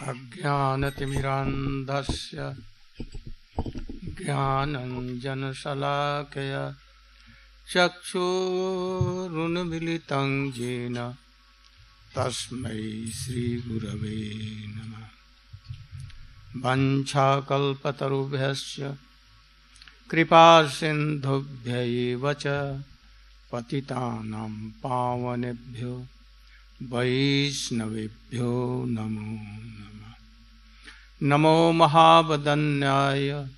अज्ञानतिमिरान्धस्य ज्ञानञ्जनशलाकया चक्षुरुन्मिलितं येन तस्मै श्रीगुरवे नमः। वञ्छाकल्पतरुभ्यश्च कृपासिन्धुभ्य एव च पतितानां पावनेभ्यो वैष्णवेभ्यो नमो नमः। नमो महावदन्याय,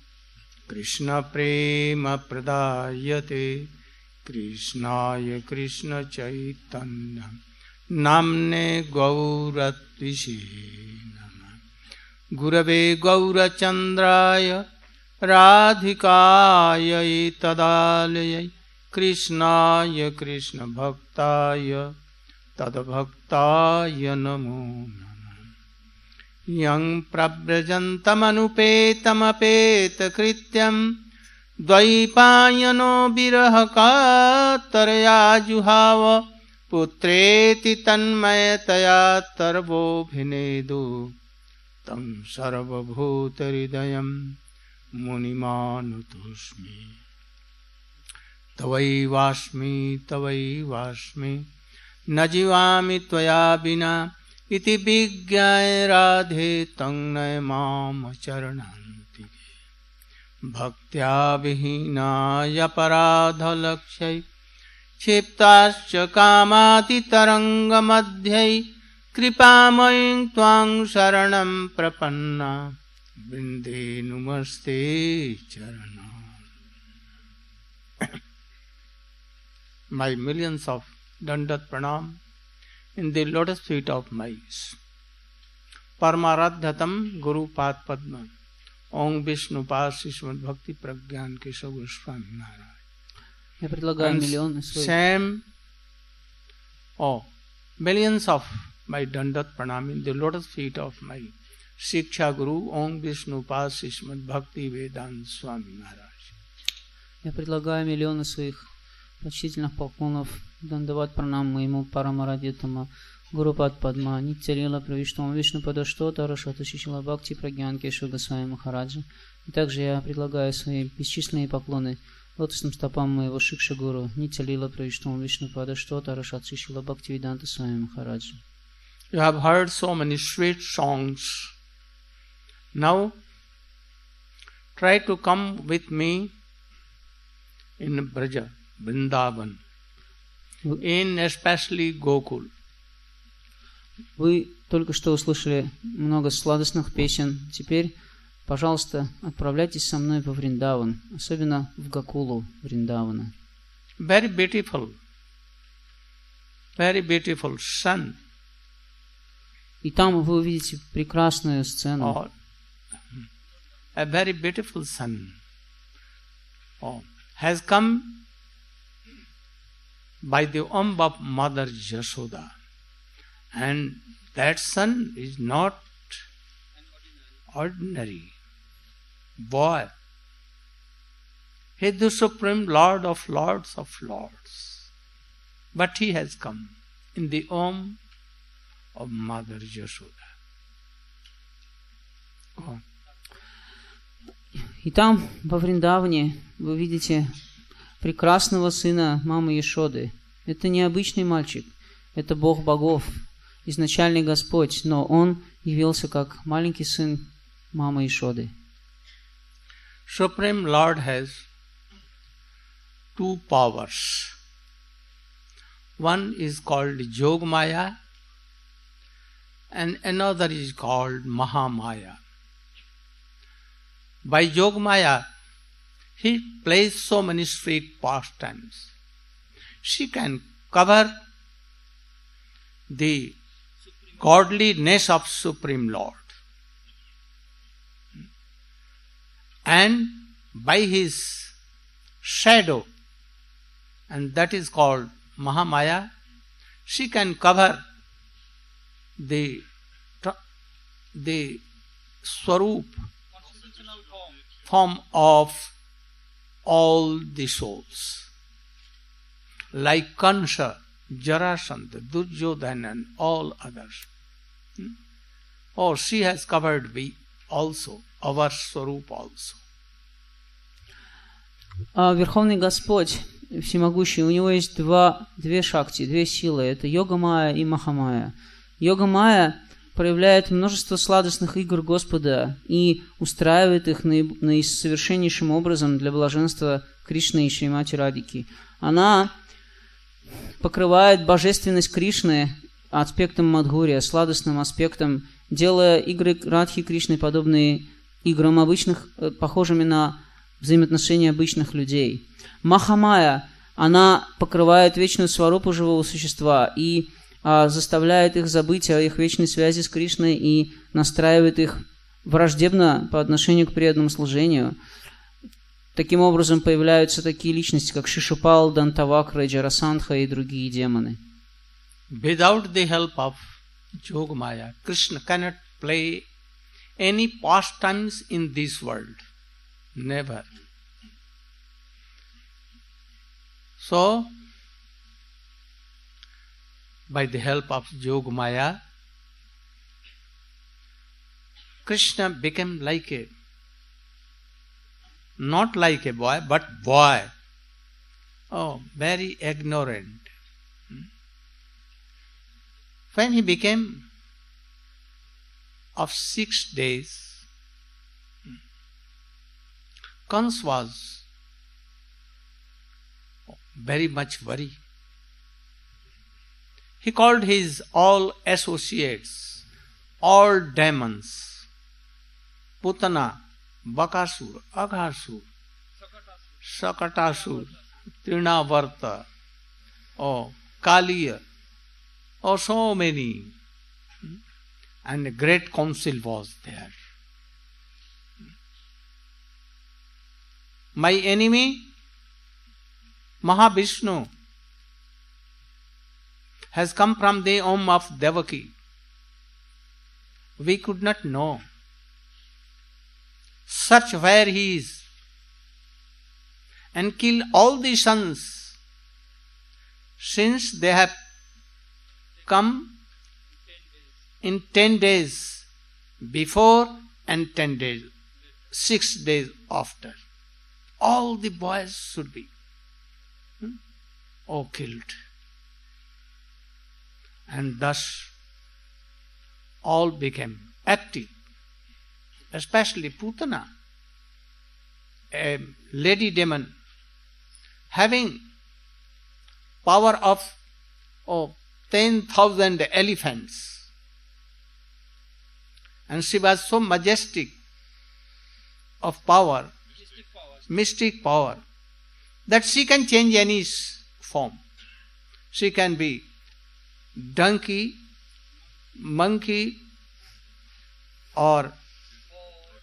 कृष्णप्रेमप्रदायते, कृष्णाय कृष्णचैतन्य नाम्ने गौरत्विषे नमः। गुरवे गौरचन्द्राय, राधिकायै तदालयै, कृष्णाय कृष्णभक्ताय तद्भक्ताय नमो यं प्रव्रजन्तमनुपेतमपेतकृत्यं द्वैपायनो विरहकातरया जुहाव पुत्रेति तन्मयतया तर्वोऽभिनेदु तं सर्वभूतहृदयं मुनिमानुतोऽस्मि। तवैवास्मि तवैवास्मि। न जीवामि त्वया विना इति विज्ञाय राधे तं नय माँ चरणान्तिके भक्त्या विहीनाय पराधलक्ष्यै, क्षिप्ताश्च कामातितरङ्गमध्यै कृपामयीं त्वां शरणं प्रपन्ना। वृन्दे नुमस्ते चरणा My millions of dandat pranam in the lotus feet of my परमाराध्यतम गुरु पाद पद्म ओम विष्णु पाद श्रीमद भक्ति प्रज्ञान केशव गोस्वामी महाराज Я предлагаю миллионы своих same oh millions of my dandat pranam in the lotus feet of my शिक्षा गुरु ओम विष्णु पाद श्रीमद भक्ति वेदांत स्वामी महाराज Я предлагаю миллионы своих почтительных поклонов Дандават Пранам моему Парамарадитама Гуру Пад Падма Нитялила Правиштам Вишну Падаштота Рашата Шишила Бхакти Прагьян Кешу Госвами Махараджа. И также я предлагаю свои бесчисленные поклоны лотосным стопам моего Шикша Гуру Нитялила Правиштам Вишну Падаштота Рашат Шишила Бхакти Веданта Свами Махараджа. You have heard so many sweet songs. Now try to come with me in Braja, Vrindavan, in especially Gokul. Вы только что услышали много сладостных песен. Теперь, пожалуйста, отправляйтесь со мной во Вриндаван, особенно в Гакулу Вриндавана. Very beautiful, very beautiful sun И там вы увидите прекрасную сцену. or a very beautiful sun oh, has come by the womb of Mother Jashoda. And that son is not ordinary boy. He is the supreme Lord of Lords of Lords. But he has come in the womb of Mother Jashoda. Go on. И там, во Вриндаване, вы видите прекрасного сына мамы Ешоды. Это не обычный мальчик, это Бог богов, изначальный Господь, но он явился как маленький сын мамы Ешоды. Supreme Lord has two powers. One is called Jogmaya and another is called Mahamaya. By Jogmaya, he plays so many sweet pastimes. She can cover the godliness of Supreme Lord. and by his shadow, and that is called Mahamaya, she can cover the the swarup form of all the souls, like Kansha, Jarasandha, Duryodhana, and all others. Hmm? Oh, she has covered me also, our Swarup also. А Верховный Господь, Всемогущий, у него есть два, две шакти, две силы. Это йога майя и махамая. Йога майя проявляет множество сладостных игр Господа и устраивает их наисовершеннейшим образом для блаженства Кришны и Шримати Радики. Она покрывает божественность Кришны аспектом Мадхурия, сладостным аспектом, делая игры Радхи Кришны подобные играм обычных, э, похожими на взаимоотношения обычных людей. Махамая, она покрывает вечную сварупу живого существа и а, заставляет их забыть о их вечной связи с Кришной и настраивает их враждебно по отношению к преданному служению. Таким образом появляются такие личности, как Шишупал, Дантавакра, Джарасандха и другие демоны. Without the help of Yogamaya, Krishna cannot play any pastimes in this world. Never. So, by the help of Yogamaya, Krishna became like a not like a boy, but boy. Oh, very ignorant. Hmm. When he became of six days, hmm, Kans was very much worried. He called his all associates, all demons, Putana, Bakasur, Aghasur, Sakatasur, Trinavarta, oh, Kaliya, oh, so many. And a great council was there. My enemy, Mahavishnu, has come from the home of Devaki. We could not know. Search where he is and kill all the sons since they have come in 10 days before and 10 days, 6 days after. All the boys should be hmm, all killed. And thus all became active, especially Putana, a lady demon, having power of oh, 10,000 elephants. And she was so majestic of power, mystic power, that she can change any form. She can be donkey, monkey, or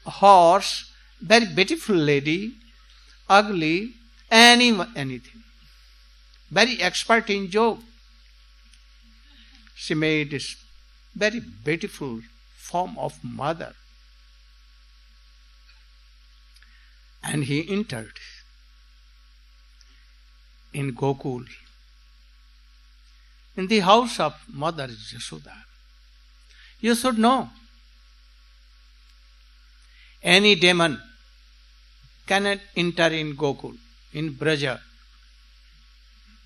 horse, very beautiful lady, ugly, any anything. Very expert in joke. She made this very beautiful form of mother. And he entered in Gokul, in the house of Mother Yashoda. You should know any demon cannot enter in Gokul, in Braja.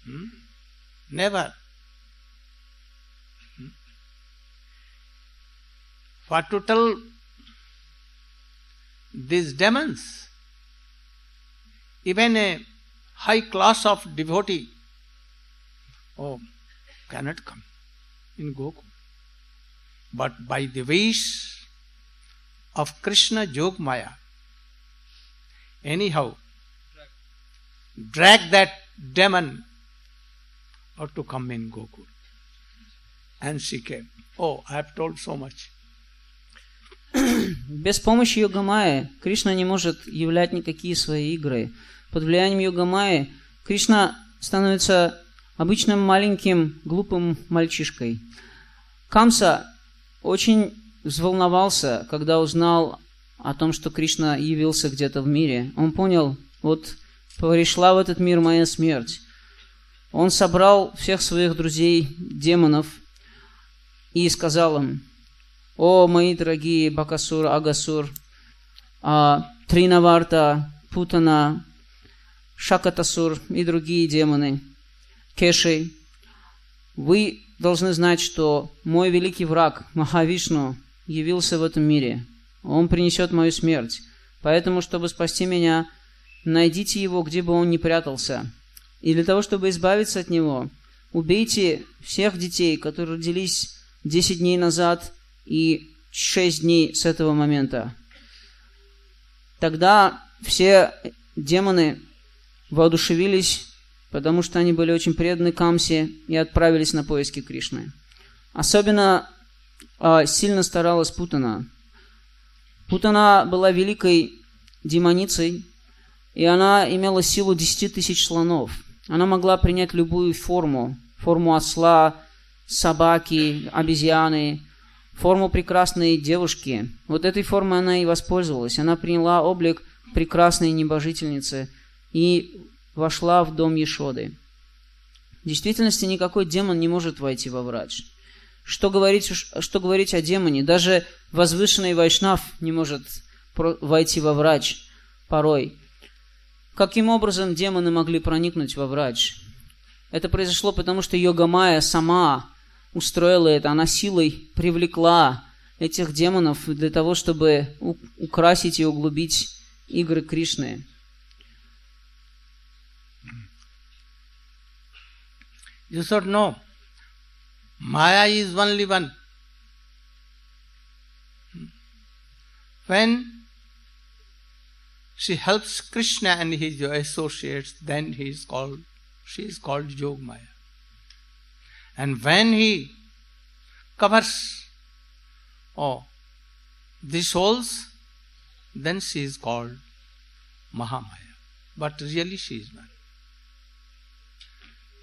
Hmm? Never. Hmm? What to tell these demons? Even a high class of devotee oh, cannot come in Gokul. But by the wish of Krishna Jogmaya, anyhow, drag that demon or to come in Gokul. And she came. Oh, I have told so much. Без помощи Йогамайи Кришна не может являть никакие свои игры. Под влиянием Йогамайи Кришна становится обычным маленьким глупым мальчишкой. Камса очень взволновался, когда узнал о том, что Кришна явился где-то в мире. Он понял, вот пришла в этот мир моя смерть. Он собрал всех своих друзей демонов и сказал им, О, мои дорогие Бакасур, Агасур, а, Тринаварта, Путана, Шакатасур и другие демоны, Кешей, вы должны знать, что мой великий враг Махавишну явился в этом мире. Он принесет мою смерть. Поэтому, чтобы спасти меня, найдите его, где бы он ни прятался. И для того, чтобы избавиться от него, убейте всех детей, которые родились 10 дней назад и 6 дней с этого момента. Тогда все демоны воодушевились, потому что они были очень преданы Камсе и отправились на поиски Кришны. Особенно э, сильно старалась Путана. Путана была великой демоницей, и она имела силу 10 тысяч слонов. Она могла принять любую форму, форму осла, собаки, обезьяны, форму прекрасной девушки. Вот этой формой она и воспользовалась. Она приняла облик прекрасной небожительницы и вошла в дом Ешоды. В действительности никакой демон не может войти во врач. Что говорить, что говорить о демоне? Даже возвышенный вайшнав не может войти во врач порой. Каким образом демоны могли проникнуть во врач? Это произошло потому, что Йога Майя сама устроила это, она силой привлекла этих демонов для того, чтобы украсить и углубить игры Кришны. You should know, Maya is only one. When she helps Krishna and his associates, then he is called, she is called Yogmaya. And when he covers oh, the souls, then she is called Mahamaya. But really she is one.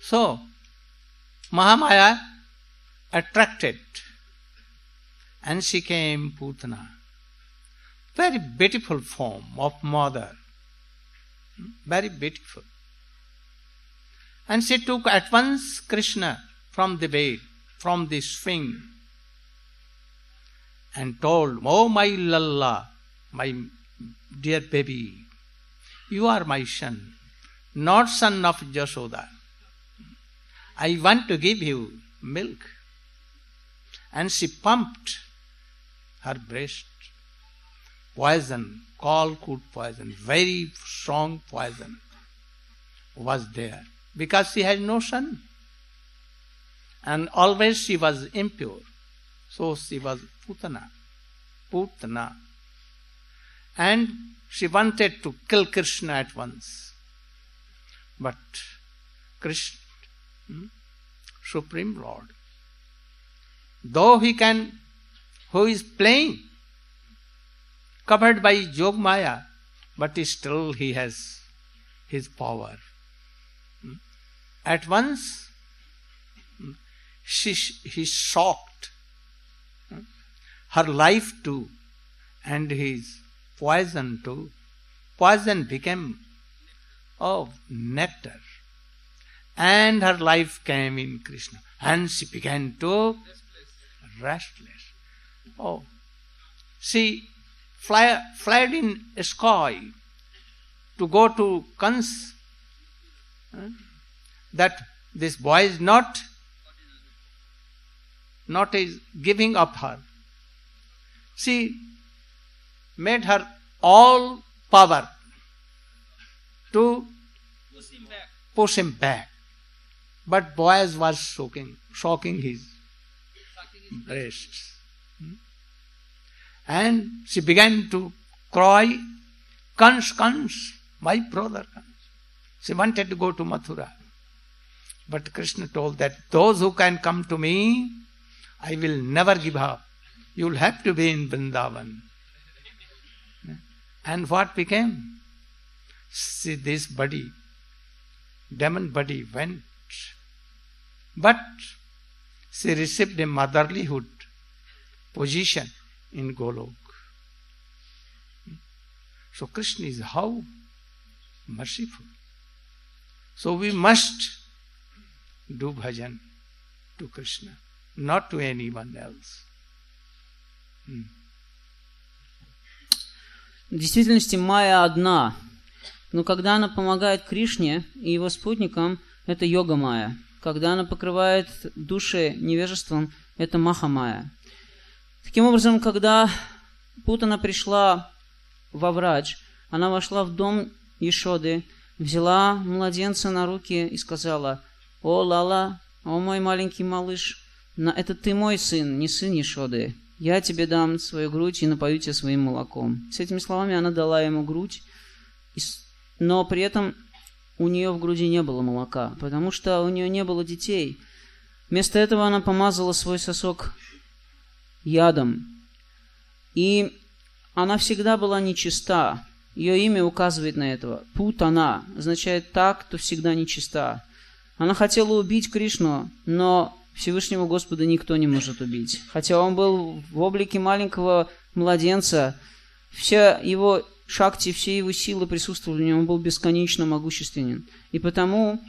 So, Mahamaya attracted and she came Putana. Very beautiful form of mother. Very beautiful. And she took at once Krishna from the bed, from the swing, and told, Oh, my Lalla, my dear baby, you are my son, not son of Jashoda. I want to give you milk. And she pumped her breast. Poison, Kalkut poison, very strong poison was there because she had no son. And always she was impure. So she was Putana. Putana. And she wanted to kill Krishna at once. But Krishna Hmm? Supreme Lord. Though he can, who is playing, covered by Jog Maya, but still he has his power. Hmm? At once, hmm, she, he shocked her life too, and his poison too. Poison became of nectar and her life came in Krishna. And she began to restless. Oh, she fly, fled in sky to go to Kans. That this boy is not not is giving up her. She made her all power to push him back. But Boaz was shocking, shocking his breasts. Hmm? And she began to cry, Kans, Kans, my brother Kans. She wanted to go to Mathura. But Krishna told that those who can come to me, I will never give up. You'll have to be in Vrindavan. And what became? See, this body, demon body went but she received a motherlyhood position in Golok. So Krishna is how merciful. So we must do bhajan to Krishna, not to anyone else. В действительности Майя одна, но когда она помогает Кришне и его спутникам, это йога Майя. Когда она покрывает души невежеством, это Маха Майя. Таким образом, когда Путана пришла во врач, она вошла в дом Ешоды, взяла младенца на руки и сказала, «О, Лала, о мой маленький малыш, это ты мой сын, не сын Ешоды. Я тебе дам свою грудь и напою тебя своим молоком». С этими словами она дала ему грудь, но при этом у нее в груди не было молока, потому что у нее не было детей. Вместо этого она помазала свой сосок ядом. И она всегда была нечиста. Ее имя указывает на этого. Путана означает так, кто всегда нечиста. Она хотела убить Кришну, но Всевышнего Господа никто не может убить. Хотя он был в облике маленького младенца, вся его шакти, все его силы присутствовали в нем, он был бесконечно могущественен. И потому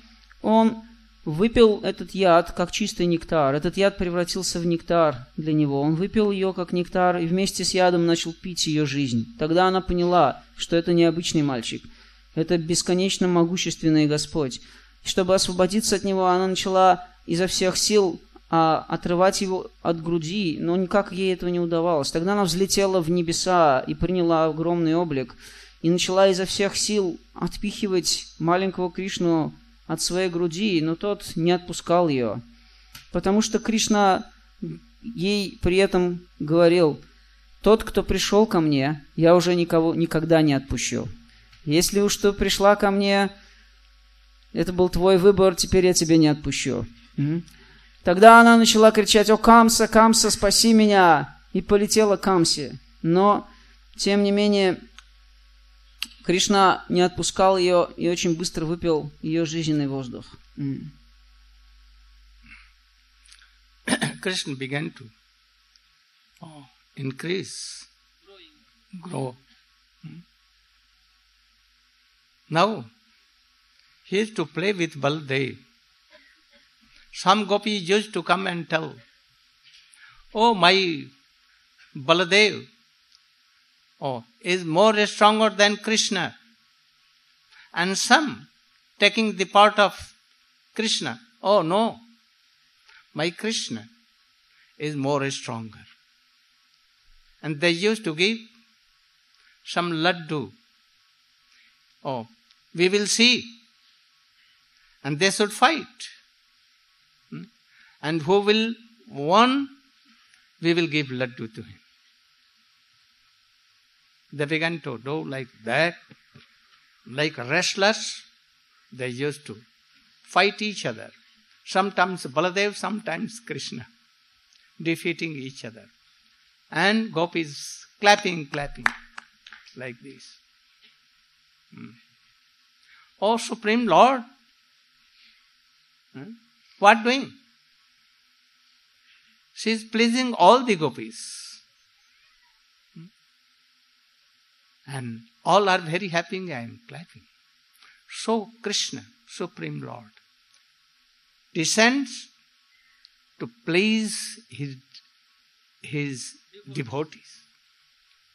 он выпил этот яд как чистый нектар. Этот яд превратился в нектар для него. Он выпил ее как нектар и вместе с ядом начал пить ее жизнь. Тогда она поняла, что это необычный мальчик. Это бесконечно могущественный Господь. Чтобы освободиться от него, она начала изо всех сил а, отрывать его от груди, но никак ей этого не удавалось. Тогда она взлетела в небеса и приняла огромный облик, и начала изо всех сил отпихивать маленького Кришну от своей груди, но тот не отпускал ее. Потому что Кришна ей при этом говорил, «Тот, кто пришел ко мне, я уже никого никогда не отпущу. Если уж ты пришла ко мне, это был твой выбор, теперь я тебя не отпущу». Тогда она начала кричать, «О, Камса, Камса, спаси меня!» и полетела к Камсе. Но, тем не менее, Кришна не отпускал ее и очень быстро выпил ее жизненный воздух. Krishna began to oh, increase, grow. Now, he is to play with Baldev. Some gopis used to come and tell, Oh, my Baladev oh, is more stronger than Krishna. And some taking the part of Krishna, oh no, my Krishna is more stronger. And they used to give some laddu. Oh, we will see. And they should fight. And who will won, we will give laddu to him. They began to do like that, like wrestlers. They used to fight each other. Sometimes Baladev, sometimes Krishna, defeating each other. And gopis clapping, clapping, like this. Hmm. Oh, Supreme Lord, hmm? what doing? She is pleasing all the gopis. And all are very happy and clapping. So Krishna, Supreme Lord, descends to please his, his devotees,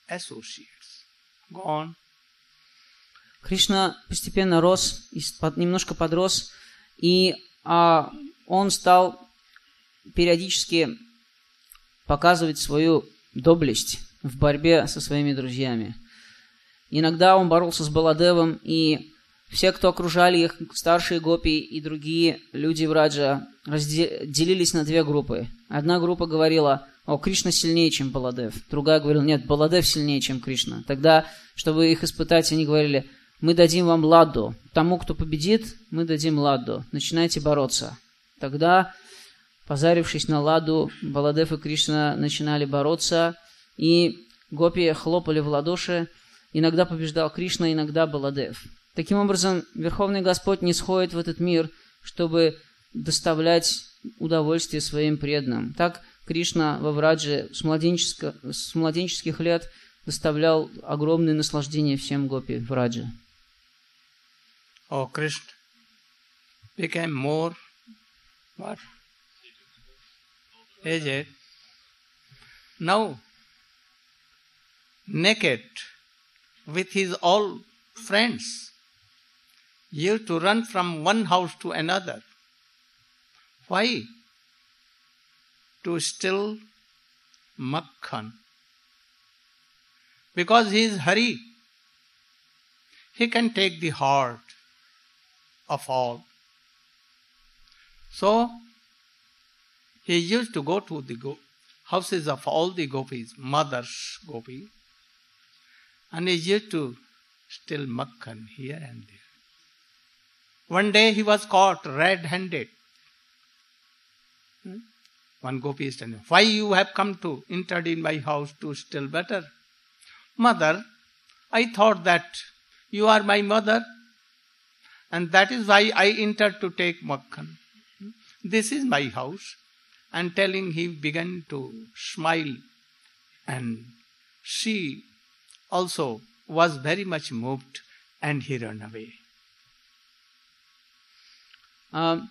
associates. Go on. Кришна постепенно рос, немножко подрос, и а, он стал периодически показывать свою доблесть в борьбе со своими друзьями. Иногда он боролся с Баладевом, и все, кто окружали их, старшие гопи и другие люди в Раджа, разделились на две группы. Одна группа говорила, о, Кришна сильнее, чем Баладев. Другая говорила, нет, Баладев сильнее, чем Кришна. Тогда, чтобы их испытать, они говорили, мы дадим вам ладду. Тому, кто победит, мы дадим ладду. Начинайте бороться. Тогда Позарившись на ладу, Баладев и Кришна начинали бороться, и гопи хлопали в ладоши. Иногда побеждал Кришна, иногда Баладев. Таким образом, Верховный Господь не сходит в этот мир, чтобы доставлять удовольствие своим преданным. Так Кришна во Врадже с, с младенческих лет доставлял огромное наслаждение всем гопи в Радже. Oh, Krishna became more what? Is? Now, naked with his all friends, used to run from one house to another. Why? To steal makhan. Because he is hurry. He can take the heart of all. So, he used to go to the go- houses of all the gopis, mothers gopi, and he used to steal makhan here and there. One day he was caught red-handed. Hmm? One gopi is telling, Why you have come to entered in my house to steal butter? Mother, I thought that you are my mother, and that is why I entered to take makhan. This is my house. And telling he began to smile, and she also was very much moved, and he ran away. А,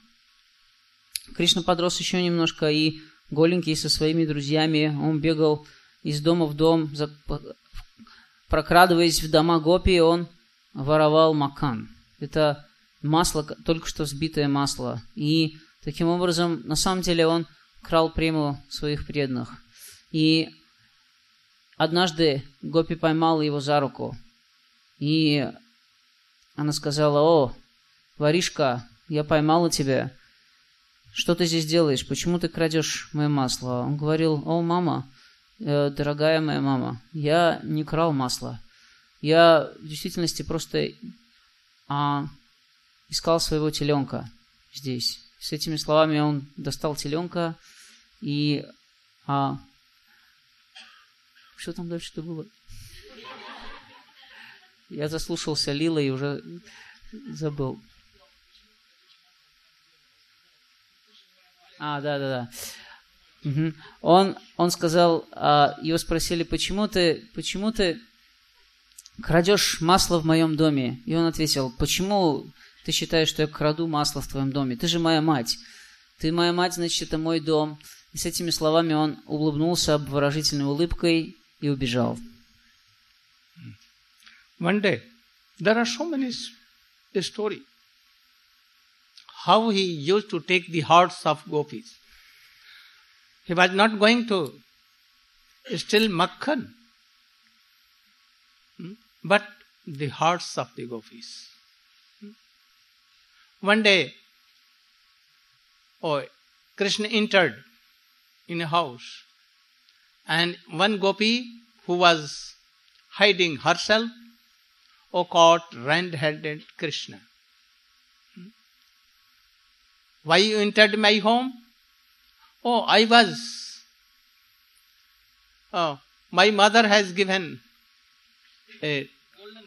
Кришна подрос еще немножко, и голенький со своими друзьями, он бегал из дома в дом, прокрадываясь в дома гопи, он воровал макан. Это масло, только что взбитое масло. И таким образом, на самом деле, он крал прему своих преданных. И однажды Гопи поймала его за руку. И она сказала, о, воришка, я поймала тебя. Что ты здесь делаешь? Почему ты крадешь мое масло? Он говорил, о, мама, э, дорогая моя мама, я не крал масло. Я в действительности просто а, искал своего теленка здесь. С этими словами он достал теленка и... А, что там дальше-то было? Я заслушался Лила и уже забыл. А, да, да, да. Мгм. Он, он сказал, а, его спросили, почему ты, почему ты крадешь масло в моем доме? И он ответил, почему ты считаешь, что я краду масло в твоем доме? Ты же моя мать. Ты моя мать, значит, это мой дом. И с этими словами он улыбнулся обворожительной улыбкой и убежал. One day, there are so many story how he used to take the hearts of gopis. He was not going to steal makhan, hmm, but the hearts of the gopis. Hmm. One day, oh, Krishna entered in a house, and one gopi who was hiding herself or caught red-handed Krishna. Why you entered my home? Oh, I was. Oh, my mother has given a golden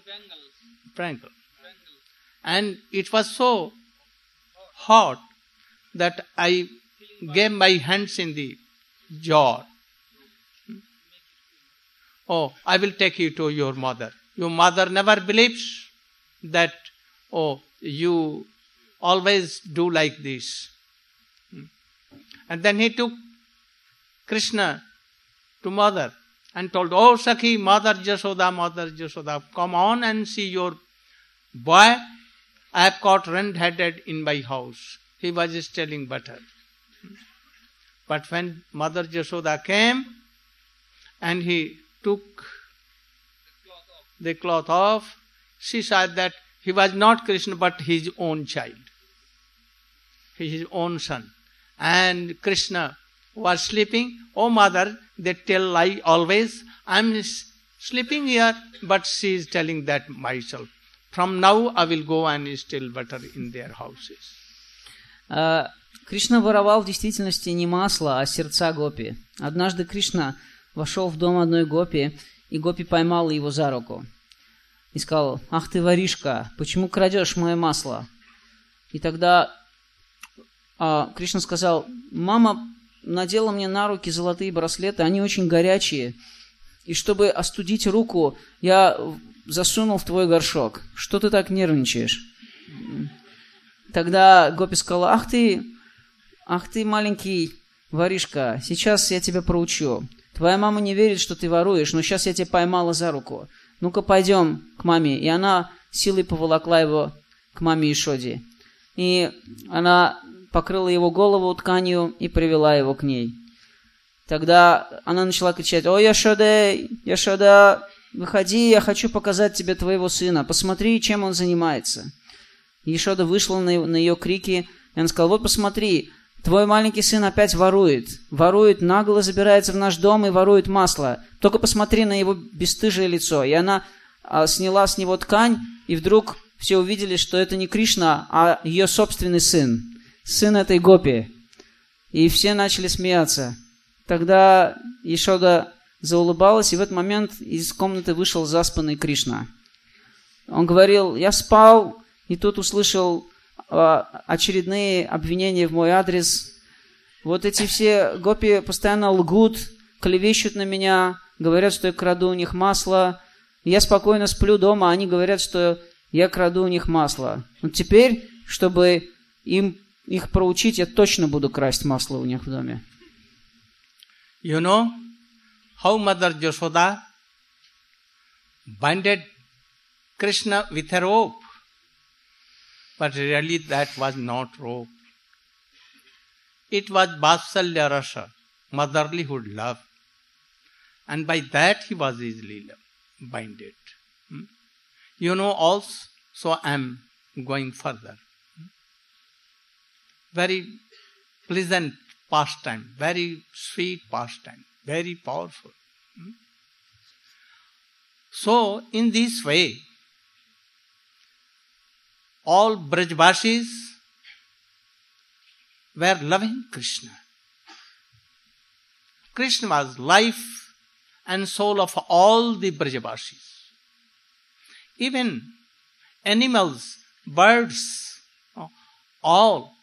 bangle, and it was so hot that I gave my hands in the jar. Oh, I will take you to your mother. Your mother never believes that, oh, you always do like this. And then he took Krishna to mother and told, Oh, Sakhi, mother Jasoda, mother Jasoda, come on and see your boy. I have caught red-headed in my house. He was stealing butter. But when Mother Jasoda came and he took the cloth off, she said that he was not Krishna but his own child, his own son. And Krishna was sleeping. Oh, mother, they tell lie always. I'm sleeping here, but she is telling that myself. From now I will go and steal butter in their houses. А, Кришна воровал в действительности не масло, а сердца гопи. Однажды Кришна вошел в дом одной гопи, и гопи поймала его за руку. И сказал, ах ты воришка, почему крадешь мое масло? И тогда а, Кришна сказал, мама надела мне на руки золотые браслеты, они очень горячие. И чтобы остудить руку, я засунул в твой горшок. Что ты так нервничаешь? Тогда Гопи сказала, ах ты, ах ты маленький воришка, сейчас я тебя проучу. твоя мама не верит, что ты воруешь, но сейчас я тебя поймала за руку. Ну-ка пойдем к маме. И она силой поволокла его к маме Ишоде. И она покрыла его голову тканью и привела его к ней. Тогда она начала кричать, «О, Яшоде, Яшода, выходи, я хочу показать тебе твоего сына, посмотри, чем он занимается». Ешода вышла на, ее крики, и он сказал, вот посмотри, твой маленький сын опять ворует, ворует, нагло забирается в наш дом и ворует масло. Только посмотри на его бесстыжее лицо. И она а, сняла с него ткань, и вдруг все увидели, что это не Кришна, а ее собственный сын, сын этой гопи. И все начали смеяться. Тогда Ешода заулыбалась, и в этот момент из комнаты вышел заспанный Кришна. Он говорил, я спал, и тут услышал очередные обвинения в мой адрес. Вот эти все гопи постоянно лгут, клевещут на меня, говорят, что я краду у них масло. Я спокойно сплю дома, а они говорят, что я краду у них масло. Вот теперь, чтобы им их проучить, я точно буду красть масло у них в доме. You know how Mother Yashoda binded Krishna with a rope. But really that was not rope. It was Vatsalya Rasa, motherlyhood love. And by that he was easily binded. Hmm? You know also, so I am going further. Hmm? Very pleasant pastime, very sweet pastime, very powerful. Hmm? So, in this way, all Brajvasis were loving Krishna. Krishna was life and soul of all the Brajavasis. Even animals, birds, all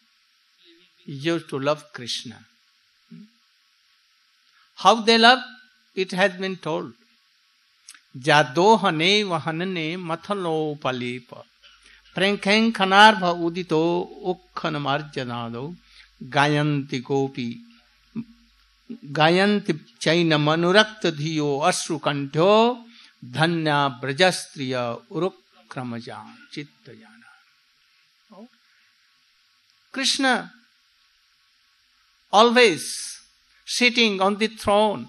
used to love Krishna. How they love? It has been told. Jadohane vahanane mathalo प्रेङ्खेङ्खनार्भ उदितो ओक्खनमार्जनादौ गायन्ति कोऽपि गायन्ति अश्रु अश्रुकण्ठ्यो धन्या ब्रजस्त्रिय चित्त जाना। Krishna always sitting on the throne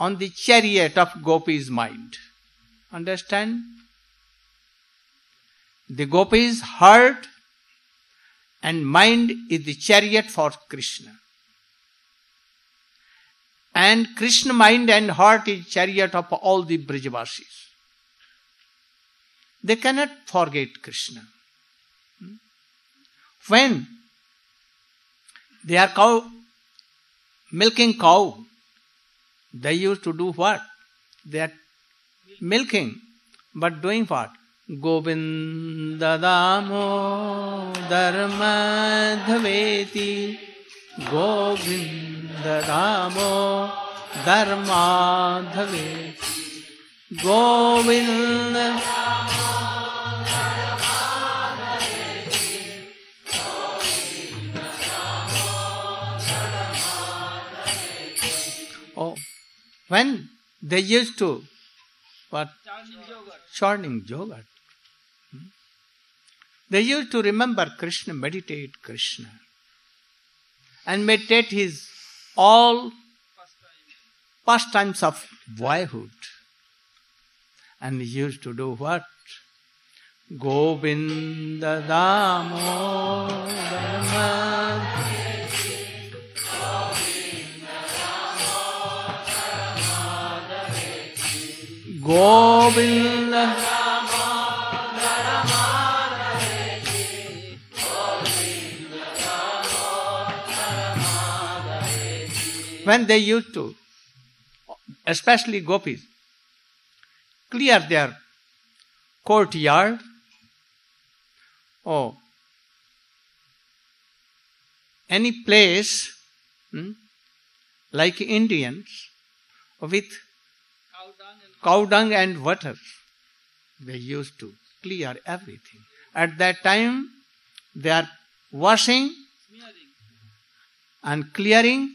on the chariot of gopis mind understand The Gopi's heart and mind is the chariot for Krishna. And Krishna mind and heart is chariot of all the Brajavasis. They cannot forget Krishna. Hmm? When they are cow milking cow, they used to do what? They are milking, but doing what? Govinda Damodara मधवेति गोविंद दामो धर्माधवे Govinda When they used to, what churning yogurt churning yogurt, They used to remember Krishna, meditate Krishna, and meditate his all pastimes of boyhood. And he used to do what? Govinda Damodar when they used to, especially gopis, clear their courtyard or any place hmm, like Indians with cow dung and water, they used to clear everything. At that time, they are washing and clearing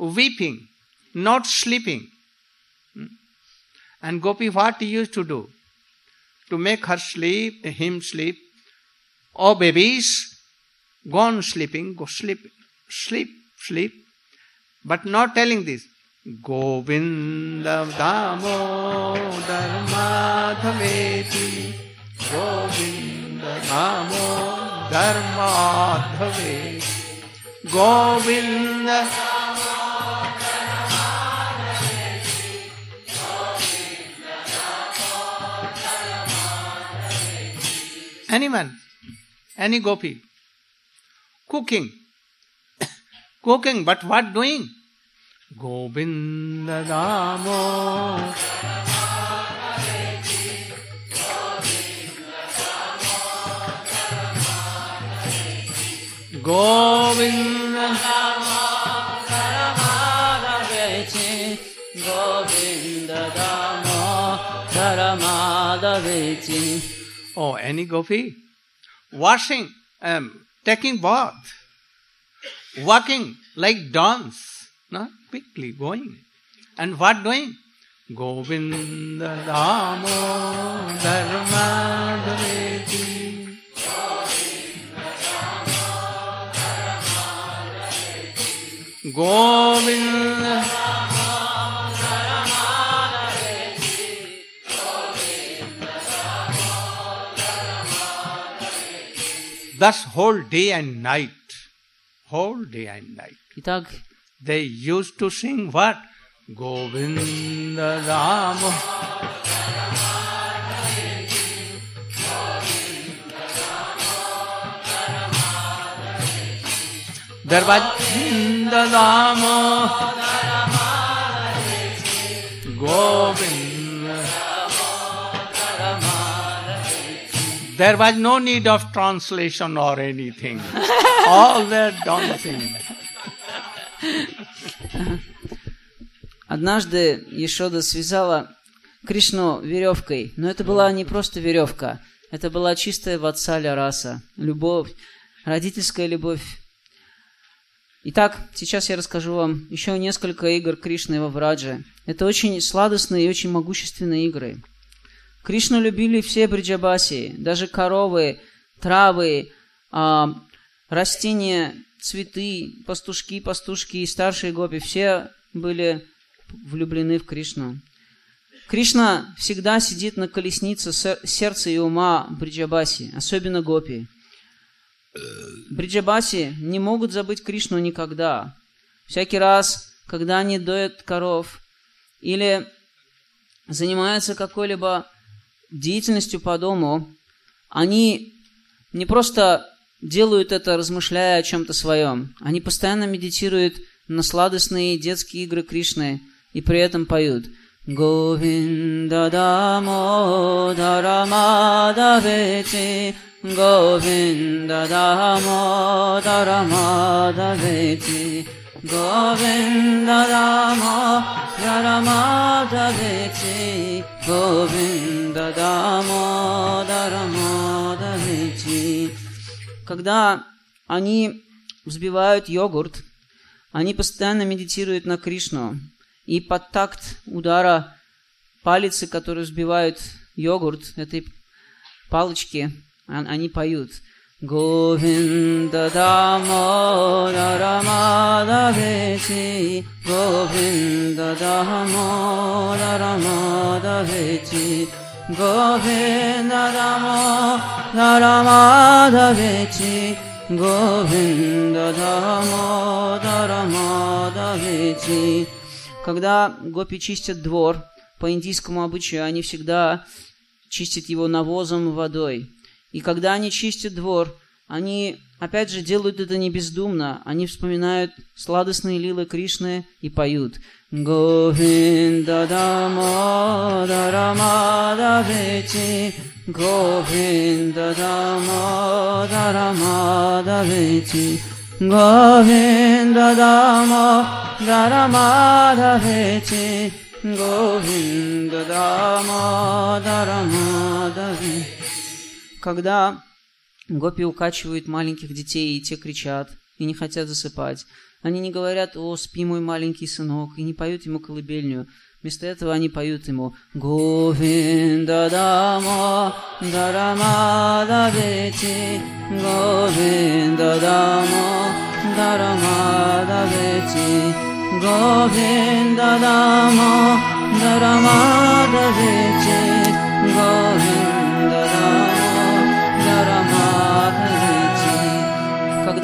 weeping, not sleeping. And Gopi, what he used to do? To make her sleep, him sleep. Oh, babies, go on sleeping, go sleep, sleep, sleep. But not telling this. Govinda Damodar Madhaveti Govinda Damodar Madhaveti Govinda Anyone, any gopi, cooking, cooking, but what doing? Govinda Damo. Govinda Govinda Damo. Daramadaveti Oh, any gopi? Washing, um, taking bath, walking like dance, no? quickly going. And what doing? Govinda Damo Dharmadaveti. Govinda Thus whole day and night, whole day and night. Итак, They used to sing what? Govinda Rama. Darvaja Rama. Govinda. There was no need of translation or anything. All were dancing. Однажды Ешода связала Кришну веревкой, но это была не просто веревка, это была чистая ватсаля раса, любовь, родительская любовь. Итак, сейчас я расскажу вам еще несколько игр Кришны во Врадже. Это очень сладостные и очень могущественные игры. Кришну любили все бриджабаси, даже коровы, травы, а, растения, цветы, пастушки, пастушки и старшие гопи. Все были влюблены в Кришну. Кришна всегда сидит на колеснице сердца и ума Бриджабаси, особенно гопи. Бриджабаси не могут забыть Кришну никогда. Всякий раз, когда они доят коров или занимаются какой-либо деятельностью по дому, они не просто делают это, размышляя о чем-то своем. Они постоянно медитируют на сладостные детские игры Кришны и при этом поют Говинда дамо дарамадавити Говинда дамо дарамадавити Говинда дамо дарамадавити Говинда дамо дарамадавити Когда они взбивают йогурт, они постоянно медитируют на Кришну. И под такт удара палицы, которые взбивают йогурт, этой палочки, они поют. Говинда дамодара мадавечи, Говинда дамодара мадавечи, Говинда дамодара мадавечи, Говинда дамодара мадавечи. Когда гопи чистят двор, по индийскому обычаю, они всегда чистят его навозом и водой. И когда они чистят двор, они, опять же, делают это не бездумно. Они вспоминают сладостные лилы Кришны и поют. Говинда Дамодара Мадавити, Говинда Дамодара Мадавити, Говинда Дамодара Мадавити, Говинда Дамодара Мадавити. Когда Гопи укачивают маленьких детей, и те кричат, и не хотят засыпать. Они не говорят «О, спи, мой маленький сынок», и не поют ему колыбельную. Вместо этого они поют ему Говинда Дама Дарама Давити Говинда Дама Дарама Давити Говинда Дама Дарама Давити Говинда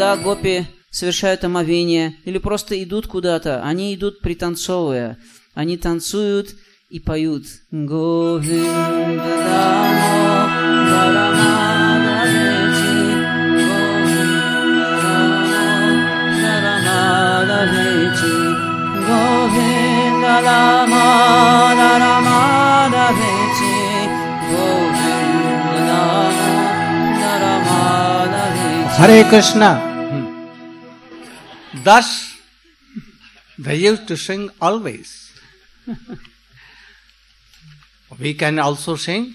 когда гопи совершают омовение или просто идут куда-то, они идут пританцовывая. Они танцуют и поют. Hare Krishna. Thus, they used to sing always. we can also sing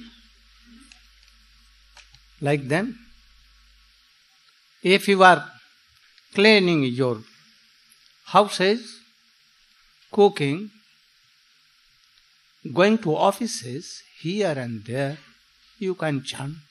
like them. If you are cleaning your houses, cooking, going to offices here and there, you can chant.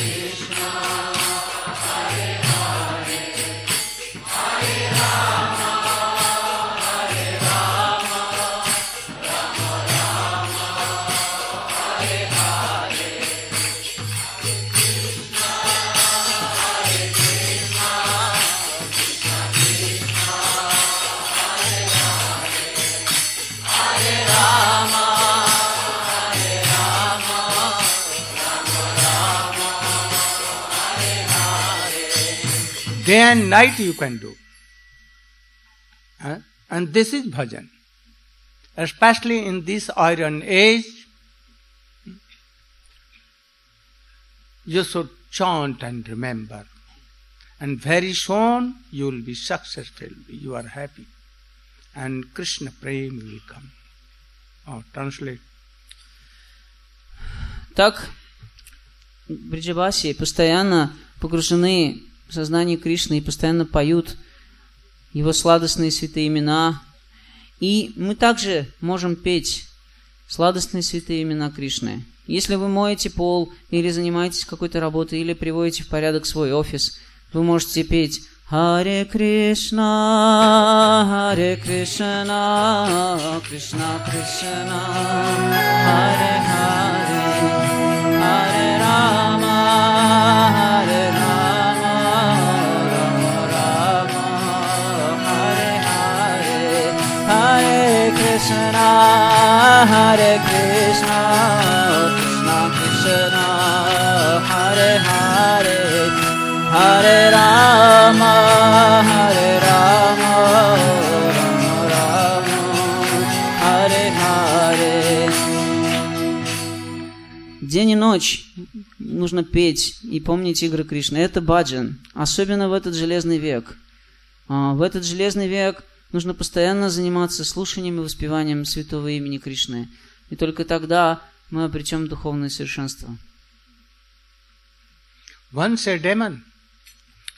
Day and night you can do. Huh? And this is bhajan. Especially in this iron age, you should chant and remember. And very soon you will be successful, you are happy. And Krishna Prem will come. Oh, translate. Так, Бриджабаси постоянно погружены в сознании Кришны и постоянно поют Его сладостные святые имена. И мы также можем петь сладостные святые имена Кришны. Если вы моете пол, или занимаетесь какой-то работой, или приводите в порядок свой офис, вы можете петь Харе Кришна, Харе Кришна, Кришна Кришна, Харе Харе, Кришна, Кришна Кришна, Харе Харе, Hare Rama, Hare Rama, Rama Rama, Hare Hare. День и ночь нужно петь и помнить игры Кришны. Это баджан, особенно в этот железный век. А, В этот железный век нужно постоянно заниматься слушанием и воспеванием святого имени Кришны. И только тогда мы обретем духовное совершенство. Once a demon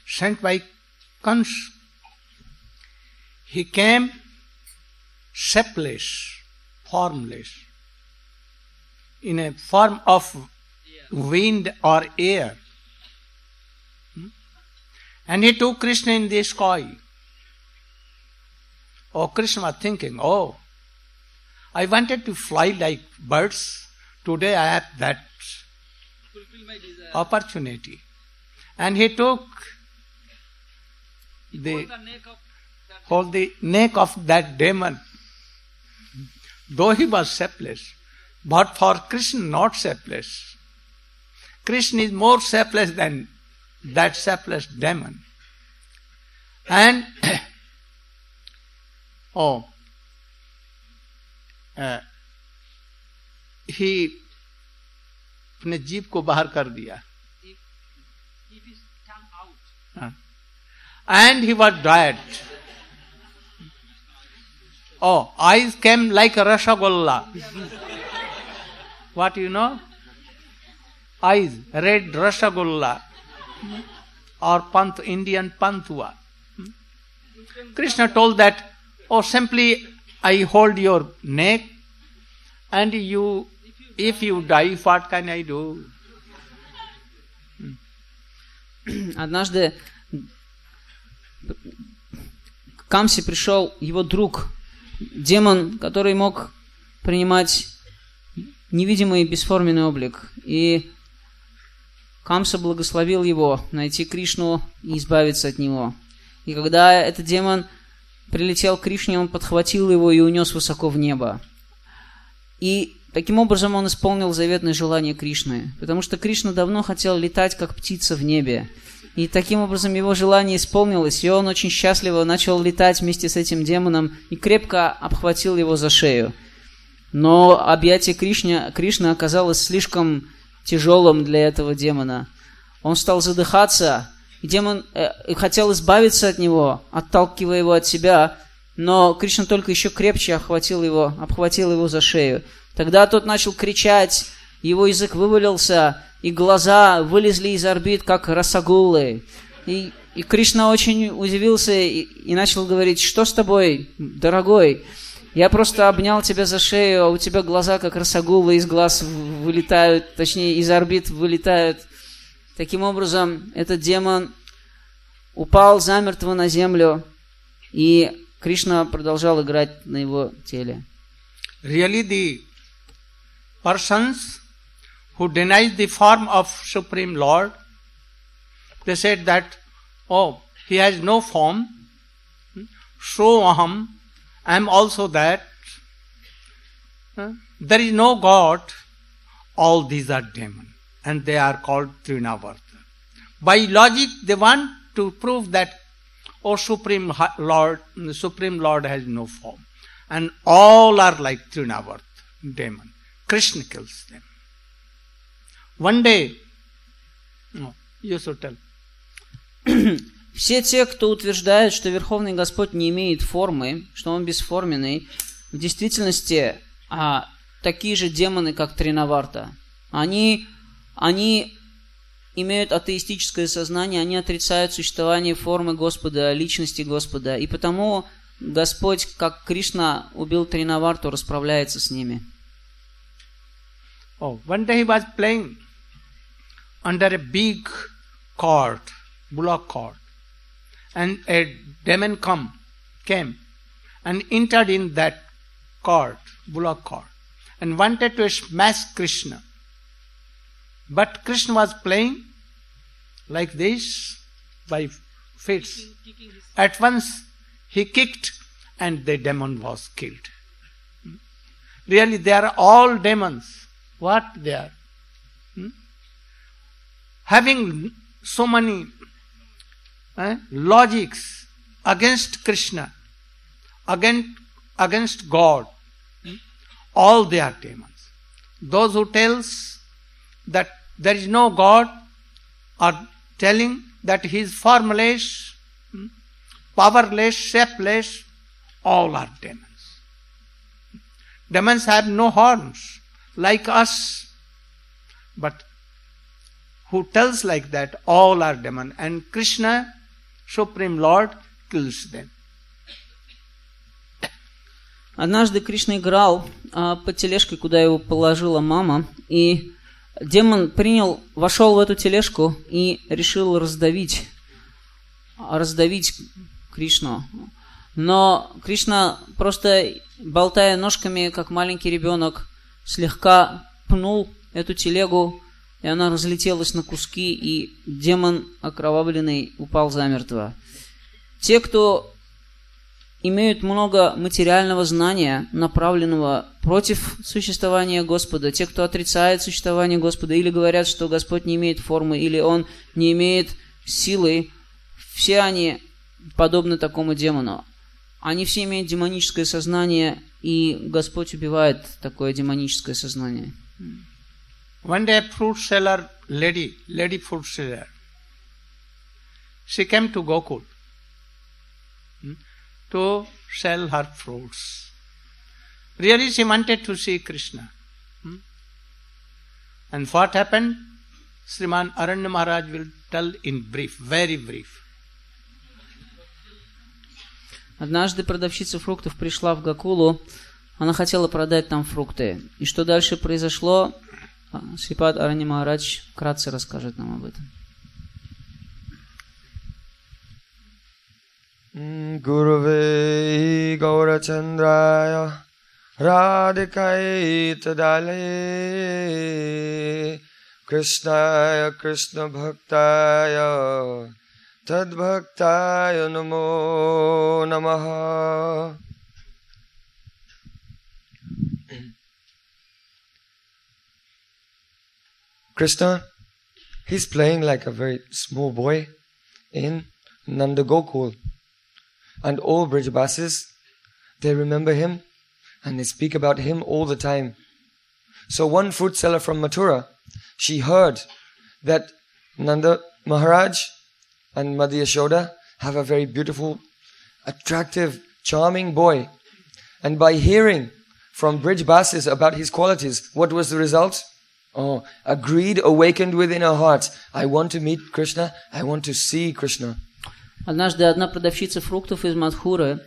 sent by Kans, he came shapeless, formless, in a form of wind or air. Hmm? And he took Krishna in the sky. Oh, Krishna thinking, oh, I wanted to fly like birds. Today I have that opportunity. And he took the hold the neck of that demon. Though he was selfless, but for Krishna not selfless. Krishna is more selfless than that selfless demon. And oh, uh, he अपने jeep को बाहर कर दिया and he was diet oh eyes came like rasgulla what you know? Eyes, red rasagolla or pant, Indian pantua. Krishna told that, oh, simply I hold your neck and you, if you die, what can I do? Однажды к Камсе пришел его друг, демон, который мог принимать невидимый бесформенный облик. И Камса благословил его найти Кришну и избавиться от него. И когда этот демон прилетел Кришне, он подхватил его и унес высоко в небо. И таким образом он исполнил заветное желание Кришны, потому что Кришна давно хотел летать, как птица в небе. И таким образом его желание исполнилось, и он очень счастливо начал летать вместе с этим демоном и крепко обхватил его за шею. Но объятие Кришны, Кришны оказалось слишком тяжелым для этого демона. Он стал задыхаться, и демон э, хотел избавиться от него, отталкивая его от себя, но Кришна только еще крепче охватил его, обхватил его за шею. Тогда тот начал кричать, его язык вывалился, и глаза вылезли из орбит, как росогулы. И, и Кришна очень удивился и, и начал говорить, что с тобой, дорогой? Я просто обнял тебя за шею, а у тебя глаза как росогулы из глаз вылетают, точнее, из орбит вылетают. Таким образом, этот демон упал замертво на землю, и Кришна продолжал играть на его теле. Really the persons who denied the form of Supreme Lord, they said that, oh, he has no form, so aham, I am also that. There is no God. All these are demons. And they are called Trinavarta. By logic, they want to prove that, oh Supreme Lord, the Supreme Lord has no form. And all are like Trinavarta, demon. Krishna kills them. One day, no, you should tell. Все те, кто утверждает, что Верховный Господь не имеет формы, что Он бесформенный, в действительности а, такие же демоны, как Тринаварта. Они, они имеют атеистическое сознание, они отрицают существование формы Господа, личности Господа. И потому Господь, как Кришна убил Тринаварту, расправляется с ними. Oh, one day he was playing under a big cord, bullock cord. and a demon come, came and entered in that court, bullock court, and wanted to smash Krishna. But Krishna was playing like this by fits. At once he kicked and the demon was killed. Really, they are all demons. What they are? Hmm? Having so many eh, logics against Krishna, against, against God, hmm? all they are demons. Those who tells that there is no God are telling that he is formless, hmm? powerless, shapeless, all are demons. Demons have no horns like us, but who tells like that all are demon and Krishna Supreme Lord kills them. Однажды Кришна играл а, под тележкой, куда его положила мама, и демон принял, вошел в эту тележку и решил раздавить раздавить Кришну. Но Кришна просто болтая ножками, как маленький ребенок, слегка пнул эту телегу, и она разлетелась на куски, и демон окровавленный упал замертво. Те, кто имеют много материального знания, направленного против существования Господа, те, кто отрицает существование Господа, или говорят, что Господь не имеет формы, или Он не имеет силы, все они подобны такому демону. Они все имеют демоническое сознание, и Господь убивает такое демоническое сознание. One day, fruit seller lady, lady fruit seller, she came to Gokul hmm, to sell her fruits. Really, she wanted to see Krishna. Hmm. And what happened? Sriman Aranya Maharaj will tell in brief, very brief. Однажды продавщица фруктов пришла в Гакулу, она хотела продать там фрукты. И что дальше произошло, Срипад Арани Махарадж вкратце расскажет нам об этом. Гуруве Гаурачандрая राधिकायै Krishna कृष्णाय कृष्णभक्ताय तद्भक्ताय नमो नमः Krishna, he's playing like a very small boy in Nandagokul. And all bridge basses, they remember him and they speak about him all the time. So one fruit seller from Mathura, she heard that Nanda Maharaj and Madhya Yashoda have a very beautiful, attractive, charming boy. And by hearing from Brijbasis about his qualities, what was the result? Oh, a greed awakened within her heart. I want to meet Krishna. I want to see Krishna. Однажды одна продавщица фруктов из Мадхуры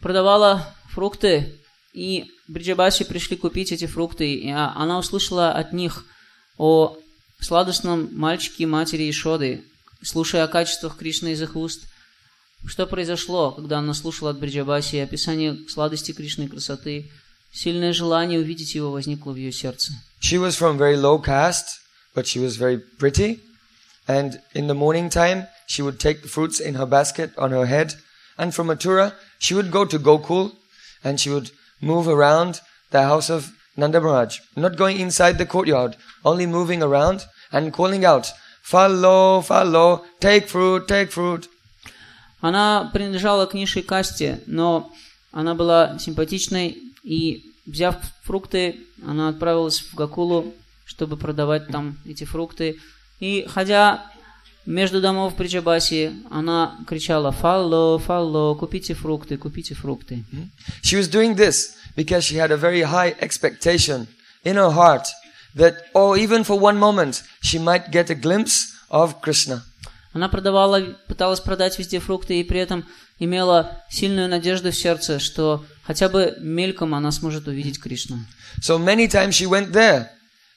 продавала фрукты, и Бриджабаси пришли купить эти фрукты, и она услышала от них о сладостном мальчике матери Ишоды, слушая о качествах Кришны из их уст. Что произошло, когда она слушала от Бриджабаси описание сладости Кришны и красоты? Сильное желание увидеть его возникло в ее сердце. She was from very low caste, but she was very pretty. And in the morning time, she would take the fruits in her basket on her head. And from Mathura, she would go to Gokul and she would move around the house of Nanda Maharaj. Not going inside the courtyard, only moving around and calling out, Follow, follow, take fruit, take fruit. Она принадлежала к низшей касте, но она была симпатичной и Взяв фрукты, она отправилась в Гакулу, чтобы продавать там эти фрукты. И ходя между домов при Джабаси, она кричала «Фалло, фалло, купите фрукты, купите фрукты». She was doing this because she had a very high expectation in her heart that, oh, even for one moment, she might get a glimpse of Krishna. Она продавала, пыталась продать везде фрукты и при этом имела сильную надежду в сердце, что хотя бы мельком она сможет увидеть Кришну. So many times she went there,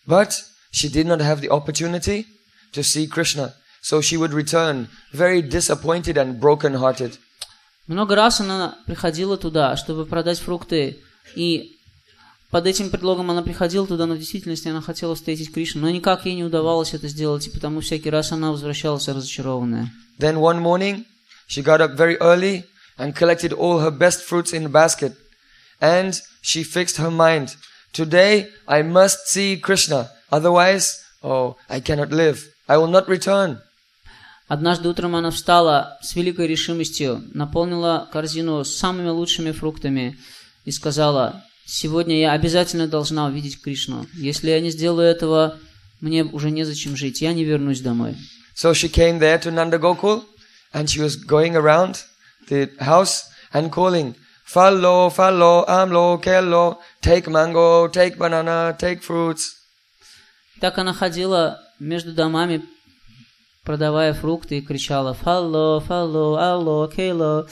but she did not have the opportunity to see Krishna. So she would return very disappointed and broken-hearted. Много раз она приходила туда, чтобы продать фрукты, и под этим предлогом она приходила туда, но в действительности она хотела встретить Кришну, но никак ей не удавалось это сделать, и потому всякий раз она возвращалась разочарованная. Then one morning, she got up very early and collected all her best fruits in a basket. And she fixed her mind, today I must see Krishna, otherwise, oh, I cannot live. I will not return. Однажды утром она встала с великой решимостью, наполнила корзину самыми лучшими фруктами и сказала, сегодня я обязательно должна увидеть Кришну. Если я не сделаю этого, мне уже незачем жить, я не вернусь домой. So she came there to Nanda Gokul and she was going around the house and calling, Fallo, fallo, amlo, kello, take mango, take banana, take fruits. Так она ходила между домами, продавая фрукты и кричала «Фалло, фалло, алло, келло».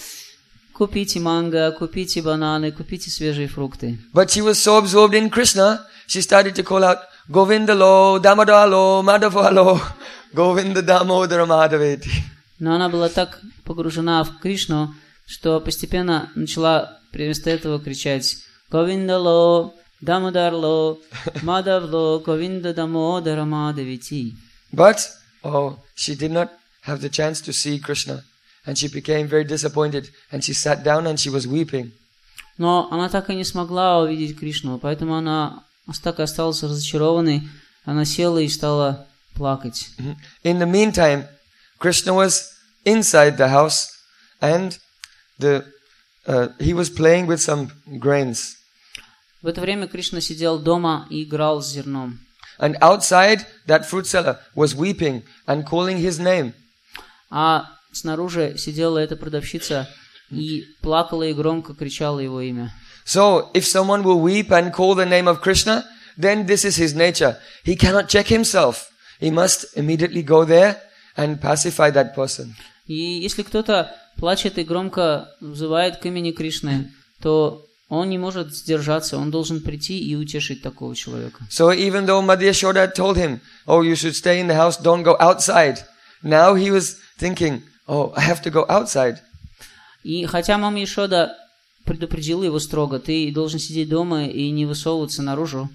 Купите манго, купите бананы, купите свежие фрукты. But she was so absorbed in Krishna, she started to call out, Govindalo, Damadalo, Madhavalo, Govinda Damodara Madhaveti. Но она была так погружена в Кришну, что постепенно начала вместо этого кричать «Говиндало, Дамодарло, Мадавло, Говинда Дамодара Мадавити». But, oh, she did not have the chance to see Krishna. And she became very disappointed. And she sat down and she was weeping. Но она так и не смогла увидеть Кришну, поэтому она так и осталась разочарованной. Она села и стала плакать. Mhm. In the meantime, Krishna was inside the house and the, uh, he was playing with some grains. В это время Кришна сидел дома и играл с зерном. And outside, that fruit seller was weeping and calling his name. А снаружи сидела эта продавщица и плакала и громко кричала его имя. So, if someone will weep and call the name of Krishna, then this is his nature. He cannot check himself. He must immediately go there and pacify that person. И если кто-то плачет и громко взывает к имени Кришны, то он не может сдержаться, он должен прийти и утешить такого человека. So even though Madhyashoda told him, oh, you should stay in the house, don't go outside. Now he was thinking, oh, I have to go outside. И хотя мама Ишода предупредила его строго, ты должен сидеть дома и не высовываться наружу,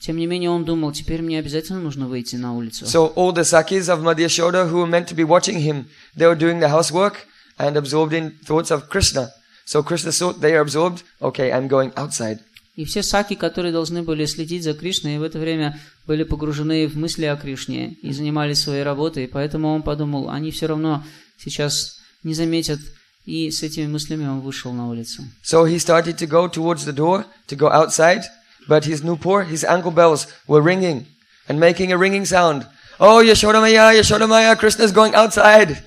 тем не менее он думал, теперь мне обязательно нужно выйти на улицу. So all the Sakis of Madhyashoda who were meant to be watching him, they were doing the housework and absorbed in thoughts of Krishna. So Krishna thought they are absorbed, okay, I'm going outside. И все саки, которые должны были следить за Кришной, в это время были погружены в мысли о Кришне и занимались своей работой, поэтому он подумал, они все равно сейчас не заметят, и с этими мыслями он вышел на улицу. So he started to go towards the door, to go outside, but his nupur, his ankle bells were ringing and making a ringing sound. Oh, Yashoda Maya, Yashoda Maya, Krishna's going outside.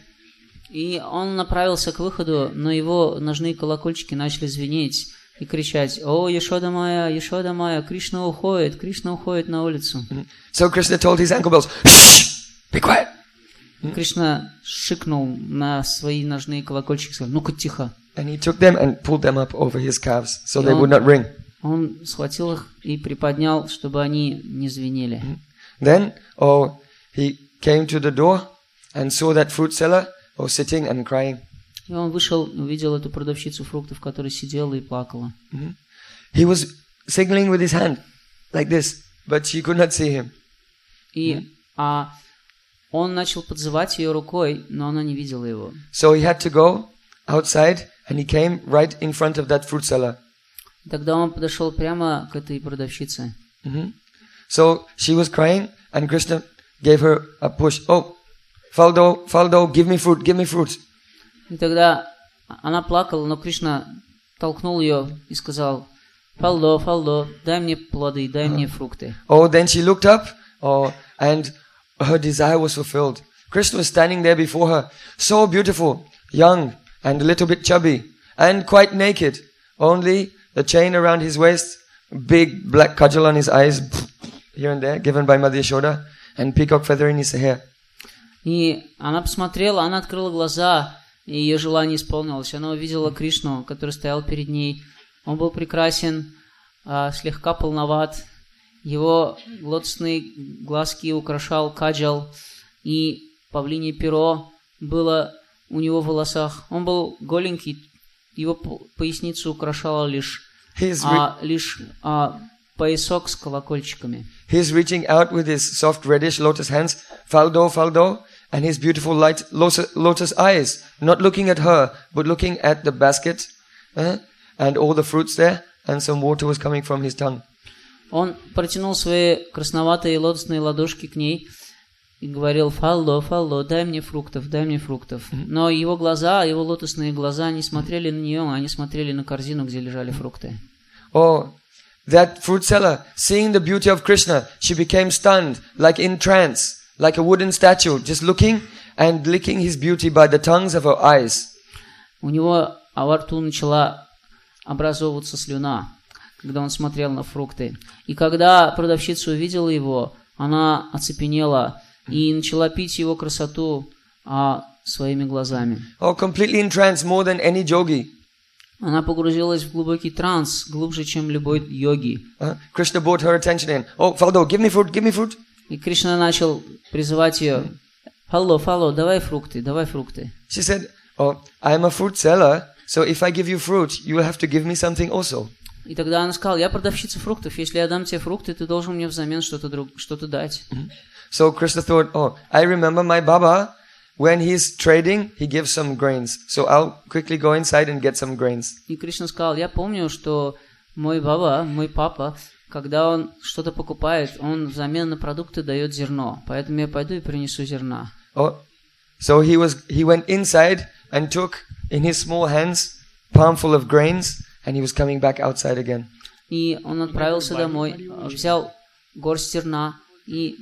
И он направился к выходу, но его ножные колокольчики начали звенеть и кричать, «О, Ешода моя, Ешода моя, Кришна уходит, Кришна уходит на улицу». So Krishna told his ankle bells, Shh, be quiet. Кришна шикнул на свои ножные колокольчики сказал, «Ну-ка, тихо». And he took them and pulled them up over his calves so they would not ring. Он схватил их и приподнял, чтобы они не звенели. Then, oh, he came to the door and saw that fruit seller, oh, sitting and crying. И он вышел, увидел эту продавщицу фруктов, которая сидела и плакала. He was signaling with his hand like this, but she could not see him. И а он начал подзывать ее рукой, но она не видела его. So he had to go outside and he came right in front of that fruit seller. Тогда он подошел прямо к этой продавщице. Mhm. So she was crying and Krishna gave her a push. Oh, Faldo, Faldo, give me fruit, give me fruit. И тогда она плакала, но Кришна толкнул ее и сказал, «Фалдо, Фалдо, дай мне плоды, дай мне фрукты». Oh, then she looked up, oh, and her desire was fulfilled. Krishna was standing there before her, so beautiful, young, and a little bit chubby, and quite naked. Only the chain around his waist, big black cudgel on his eyes, here and there, given by Mother Yashoda, and peacock feather in his hair. И она посмотрела, она открыла глаза, и ее желание исполнилось. Она увидела Кришну, который стоял перед ней. Он был прекрасен, а, слегка полноват. Его лотосные глазки украшал каджал, и павлинье перо было у него в волосах. Он был голенький, его поясницу украшала лишь, He's, а, лишь а, поясок с колокольчиками. he's reaching out with his soft reddish lotus hands, Faldo, Faldo, and his beautiful light lotus, lotus eyes, not looking at her, but looking at the basket, uh, and all the fruits there, and some water was coming from his tongue. Он протянул свои красноватые лотосные ладошки к ней и говорил «Фалло, фалло, дай мне фруктов, дай мне фруктов». Но его глаза, его лотосные глаза не смотрели на нее, они смотрели на корзину, где лежали фрукты. Oh, that fruit seller, seeing the beauty of Krishna, she became stunned, like in trance, Like a wooden statue, just looking and licking his beauty by the tongues of her eyes. У него а во рту начала образовываться слюна, когда он смотрел на фрукты. И когда продавщица увидела его, она оцепенела и начала пить его красоту а, своими глазами. Oh, completely in trance, more than any yogi. Она погрузилась в глубокий транс, глубже, чем любой йоги. Uh, Krishna brought her attention in. Oh, Faldo, give me fruit, give me fruit. И Кришна начал призывать ее, Фалло, фалло, давай фрукты, давай фрукты. She said, Oh, I'm a fruit seller, so if I give you fruit, you will have to give me something also. И тогда она сказала, я продавщица фруктов, если я дам тебе фрукты, ты должен мне взамен что-то друг, что-то дать. So Krishna thought, Oh, I remember my Baba. When he's trading, he gives some grains. So I'll quickly go inside and get some grains. И Кришна сказал, я помню, что мой баба, мой папа, когда он что-то покупает, он взамен на продукты дает зерно. Поэтому я пойду и принесу зерна. Oh, so he was he went inside and took in his small hands palmful of grains, and he was coming back outside again. И он отправился домой, взял горсть зерна и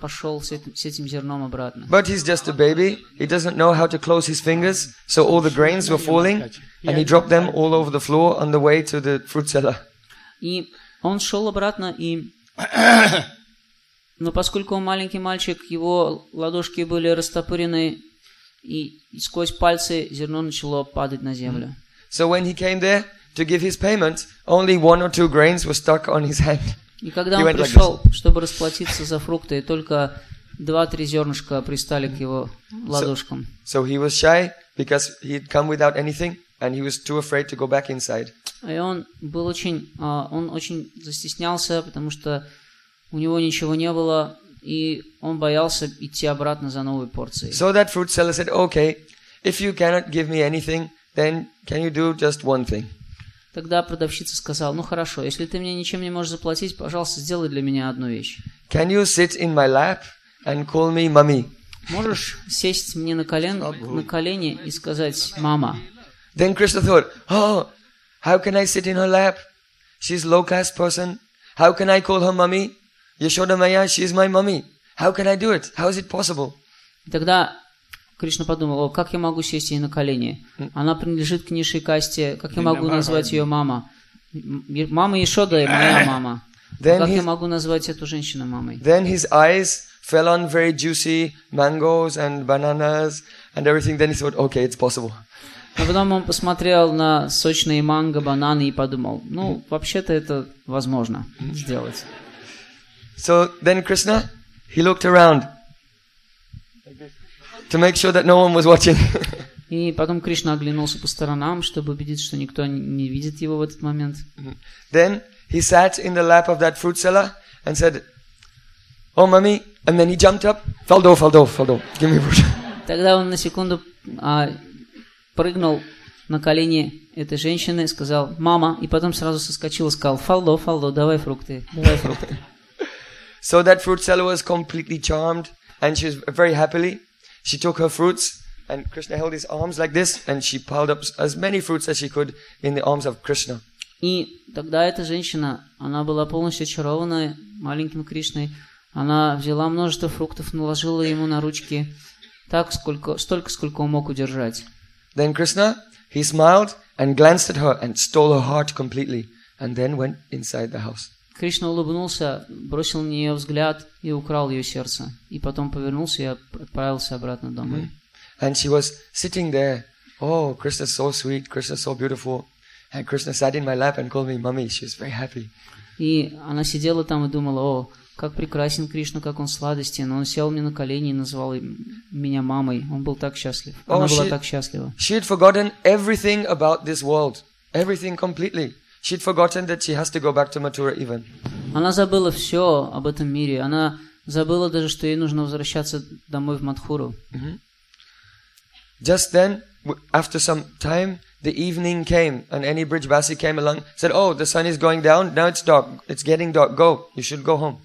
пошел с этим, с этим зерном обратно. But he's just a baby. He doesn't know how to close his fingers, so all the grains were falling, and he dropped them all over the floor on the way to the fruit seller. И он шел обратно, и... Но поскольку он маленький мальчик, его ладошки были растопырены, и, сквозь пальцы зерно начало падать на землю. So when he came there to give his payment, only one or two grains were stuck on his hand. И когда He он like пришел, чтобы расплатиться за фрукты, только два-три зернышка пристали к его ладошкам. So he was shy because he had come without anything, and he was too afraid to go back inside. И он был очень, а, он очень застеснялся, потому что у него ничего не было, и он боялся идти обратно за новой порцией. So that fruit seller said, "Okay, if you cannot give me anything, then can you do just one thing?" Тогда продавщица сказала, ну хорошо, если ты мне ничем не можешь заплатить, пожалуйста, сделай для меня одну вещь. Can you sit in my lap and call me mummy? Можешь сесть мне на, колен, на колени и сказать «мама». Then Krishna thought, oh, how can I sit in her lap? She's low caste person. How can I call her mummy? Yashoda Maya, she is my mummy. How can I do it? How is it possible? И тогда Кришна подумал, о, как я могу сесть ей на колени? Она принадлежит к низшей касте, как я могу назвать ее мама? М- Мама Ишода и моя мама. Then Как я his, могу назвать эту женщину мамой? then his eyes fell on very juicy mangoes and bananas and everything. Then he thought, okay, it's possible. Но потом он посмотрел на сочные манго, бананы и подумал, ну, вообще-то это возможно сделать. So then Krishna, he looked around to make sure that no one was watching. И потом Кришна оглянулся по сторонам, чтобы убедиться, что никто не- видит его в этот момент. then he sat in the lap of that fruit seller and said, Oh, mummy. And then he jumped up. Faldo, Faldo, Faldo. Give me fruit. Тогда он на секунду а, прыгнул на колени этой женщины, сказал «мама», и потом сразу соскочил и сказал «фалдо, фалдо, давай фрукты, давай фрукты». So that fruit seller was completely charmed and she was very happily. She took her fruits and Krishna held his arms like this and she piled up as many fruits as she could in the arms of Krishna. И тогда эта женщина, она была полностью очарована маленьким Кришной. Она взяла множество фруктов, наложила ему на ручки так, сколько, столько, сколько он мог удержать. Then Krishna, he smiled and glanced at her and stole her heart completely and then went inside the house. Кришна улыбнулся, бросил на нее взгляд и украл ее сердце. И потом повернулся и отправился обратно домой. And she was sitting there. Oh, Krishna's so sweet. Krishna's so beautiful. And Krishna sat in my lap and called me mummy. She was very happy. И она сидела там и думала, о, как прекрасен Кришна, как он сладостен. Он сел мне на колени и назвал меня мамой. Он был так счастлив. Она О, была she- так счастлива. She had forgotten everything about this world. Everything completely. She'd forgotten that she has to go back to Mathura even. Она забыла все об этом мире. Она забыла даже, что ей нужно возвращаться домой в Мадхуру. Just then, after some time, the evening came and any Brijbasi came along, said, Oh, the sun is going down. Now it's dark. It's getting dark. Go. You should go home.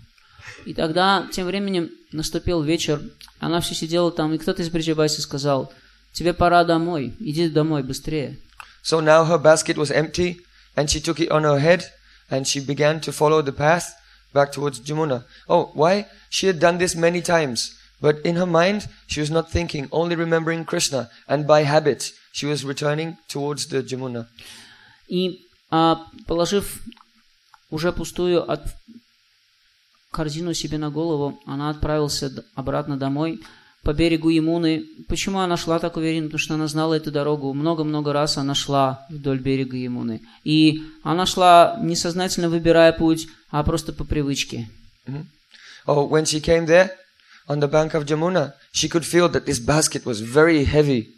И тогда, тем временем, наступил вечер. Она все сидела там, и кто-то из Бриджабаси сказал, тебе пора домой, иди домой быстрее. So now her basket was empty and she took it on her head and she began to follow the path back towards Jamuna. Oh, why? She had done this many times. But in her mind, she was not thinking, only remembering Krishna. And by habit, she was returning towards the Jamuna. И а, положив уже пустую от... корзину себе на голову, она отправилась обратно домой по берегу Ямуны. Почему она шла так уверенно? Потому что она знала эту дорогу. Много-много раз она шла вдоль берега Ямуны. И она шла несознательно выбирая путь, а просто по привычке. Oh, when she came there, on the bank of Jamuna, she could feel that this basket was very heavy.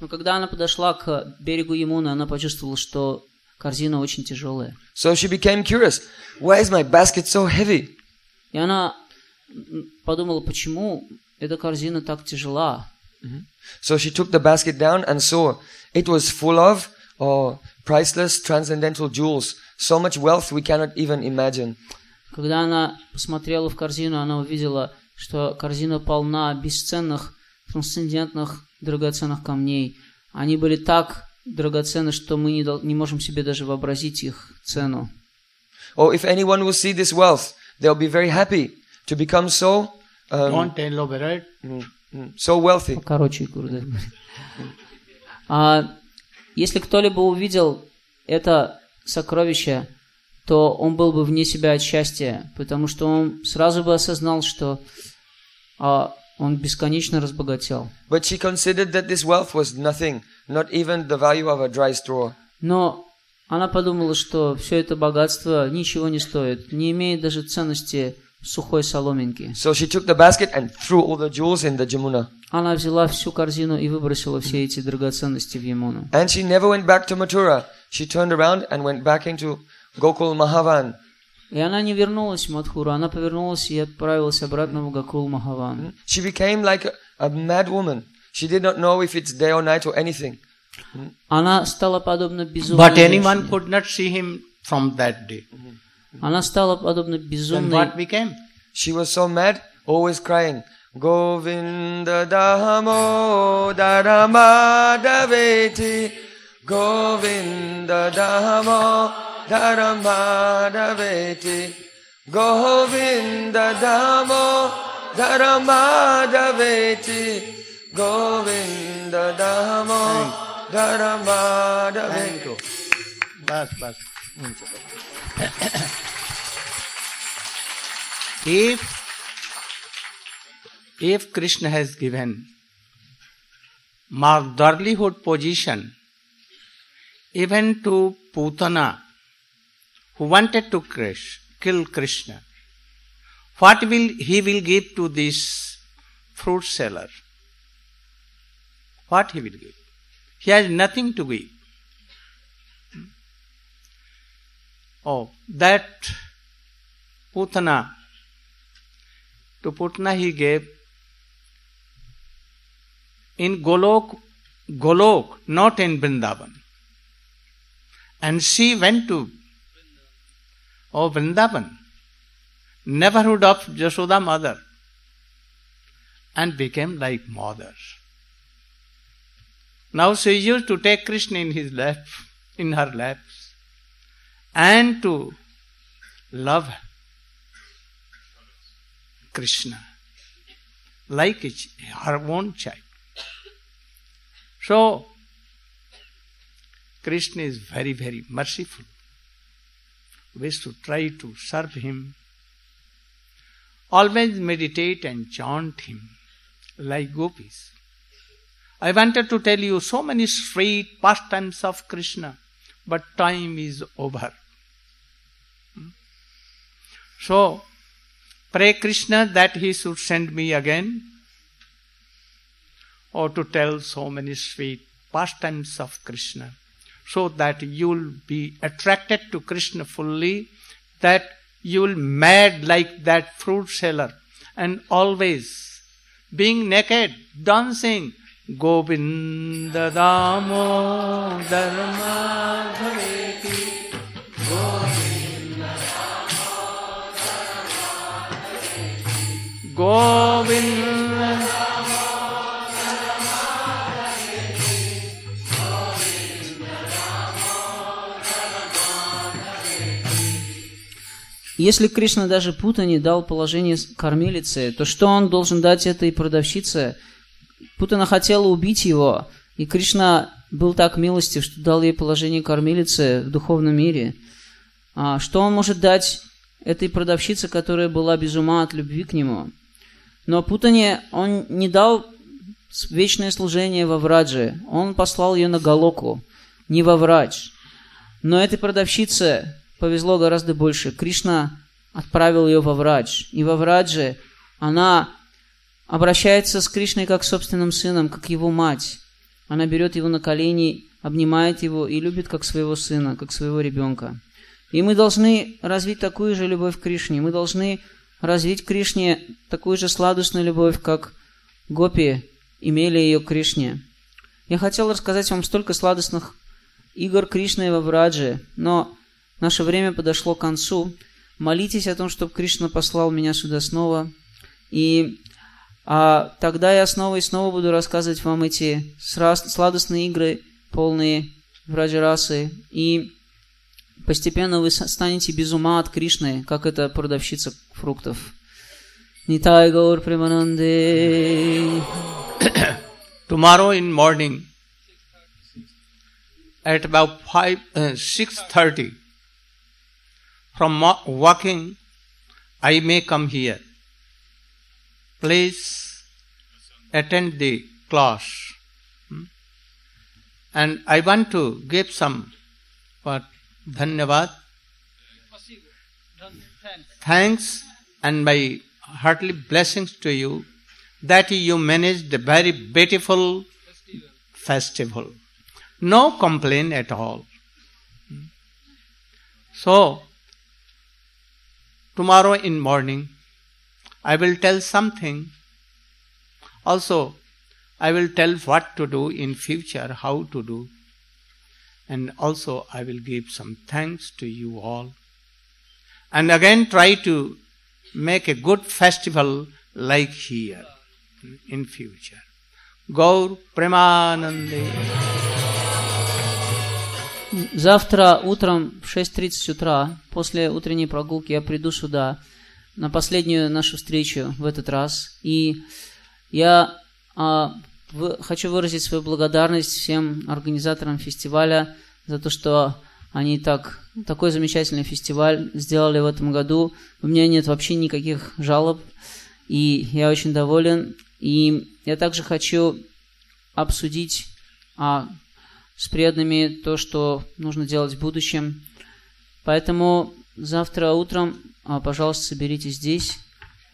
Но когда она подошла к берегу Ямуны, она почувствовала, что корзина очень тяжелая. So she became curious. Why is my basket so heavy? И она подумала, почему эта корзина так тяжела. So she took the basket down and saw it was full of oh, priceless transcendental jewels. So much wealth we cannot even imagine. Когда она посмотрела в корзину, она увидела, что корзина полна бесценных, трансцендентных, драгоценных камней. Они были так драгоценны, что мы не, не можем себе даже вообразить их цену. Or if anyone will see this wealth, they'll be very happy to become so um, Don't elaborate. mm, mm, so wealthy. Короче, курда. А если кто-либо увидел это сокровище, то он был бы вне себя от счастья, потому что он сразу бы осознал, что а, он бесконечно разбогател. But she considered that this wealth was nothing, not even the value of a dry straw. Но она подумала, что все это богатство ничего не стоит, не имеет даже ценности сухой соломинки. So she took the basket and threw all the jewels in the Jamuna. Она взяла всю корзину и выбросила все эти драгоценности в Ямуну. And she never went back to Mathura. She turned around and went back into Gokul Mahavan. И она не вернулась в Мадхуру, она повернулась и отправилась обратно в Гакул Махаван. She became like a, a mad woman. She did not know if it's day or night or anything. Она стала подобна безумной But anyone женщине. could not see him from that day. Она стала подобна Then безумной... what became? She was so mad, always crying. Govinda Damo Dharamadaveti Govinda Damo Dharamadaveti Govinda Damo Dharamadaveti Govinda Damo If if Krishna has given motherlyhood position even to Putana who wanted to Krish, kill Krishna, what will he will give to this fruit seller? What he will give? He has nothing to give. Oh, that Putana, to Putana he gave in Golok, Golok, not in Vrindavan. And she went to, oh, Vrindavan, neighborhood of Jashoda mother, and became like mother. Now she used to take Krishna in his lap, in her laps, and to love Krishna like her own child. So, Krishna is very, very merciful. We should try to serve him. Always meditate and chant him like gopis. I wanted to tell you so many sweet pastimes of Krishna, but time is over. Hmm? So, pray Krishna that he should send me again, or to tell so many sweet pastimes of Krishna, so that you'll be attracted to Krishna fully, that you'll mad like that fruit seller, and always being naked, dancing, Damo Dharma Bhaveti Govinda Если Кришна даже Путане дал положение кормилицы, то что он должен дать этой продавщице? Путана хотела убить его, и Кришна был так милостив, что дал ей положение кормилицы в духовном мире. А что он может дать этой продавщице, которая была без ума от любви к нему? Но Путане он не дал вечное служение во Врадже, он послал ее на Галоку, не во Врадж. Но этой продавщице повезло гораздо больше. Кришна отправил ее во Врадж. И во Врадже она обращается с Кришной как с собственным сыном, как его мать. Она берет его на колени, обнимает его и любит как своего сына, как своего ребенка. И мы должны развить такую же любовь к Кришне. Мы должны развить Кришне такую же сладостную любовь, как гопи имели ее к Кришне. Я хотел рассказать вам столько сладостных игр Кришны во Враджи, но наше время подошло к концу. Молитесь о том, чтобы Кришна послал меня сюда снова. И а, тогда я снова и снова буду рассказывать вам эти сладостные игры, полные враджи И постепенно вы станете без ума от Кришны, как эта продавщица фруктов. Нитай Гаур Примананде. Tomorrow in morning, at about five, uh, six thirty, from walking, I may come here. Please attend the class. Hmm? And I want to give some what Dhanyavad. Thanks and my heartily blessings to you that you managed a very beautiful festival. No complaint at all. So, tomorrow in morning, I will tell something. Also, I will tell what to do in future, how to do. and also I will give some thanks to you all. And again try to make a good festival like here in future. Gaur Premanande. Завтра утром в 6.30 утра, после утренней прогулки, я приду сюда на последнюю нашу встречу в этот раз. И я а, хочу выразить свою благодарность всем организаторам фестиваля за то, что они так, такой замечательный фестиваль сделали в этом году. У меня нет вообще никаких жалоб, и я очень доволен. И я также хочу обсудить а, с преданными то, что нужно делать в будущем. Поэтому завтра утром, пожалуйста, соберитесь здесь,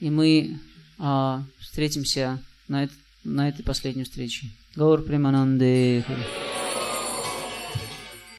и мы а, встретимся на, это, на этой последней встрече. Гаур Примананды.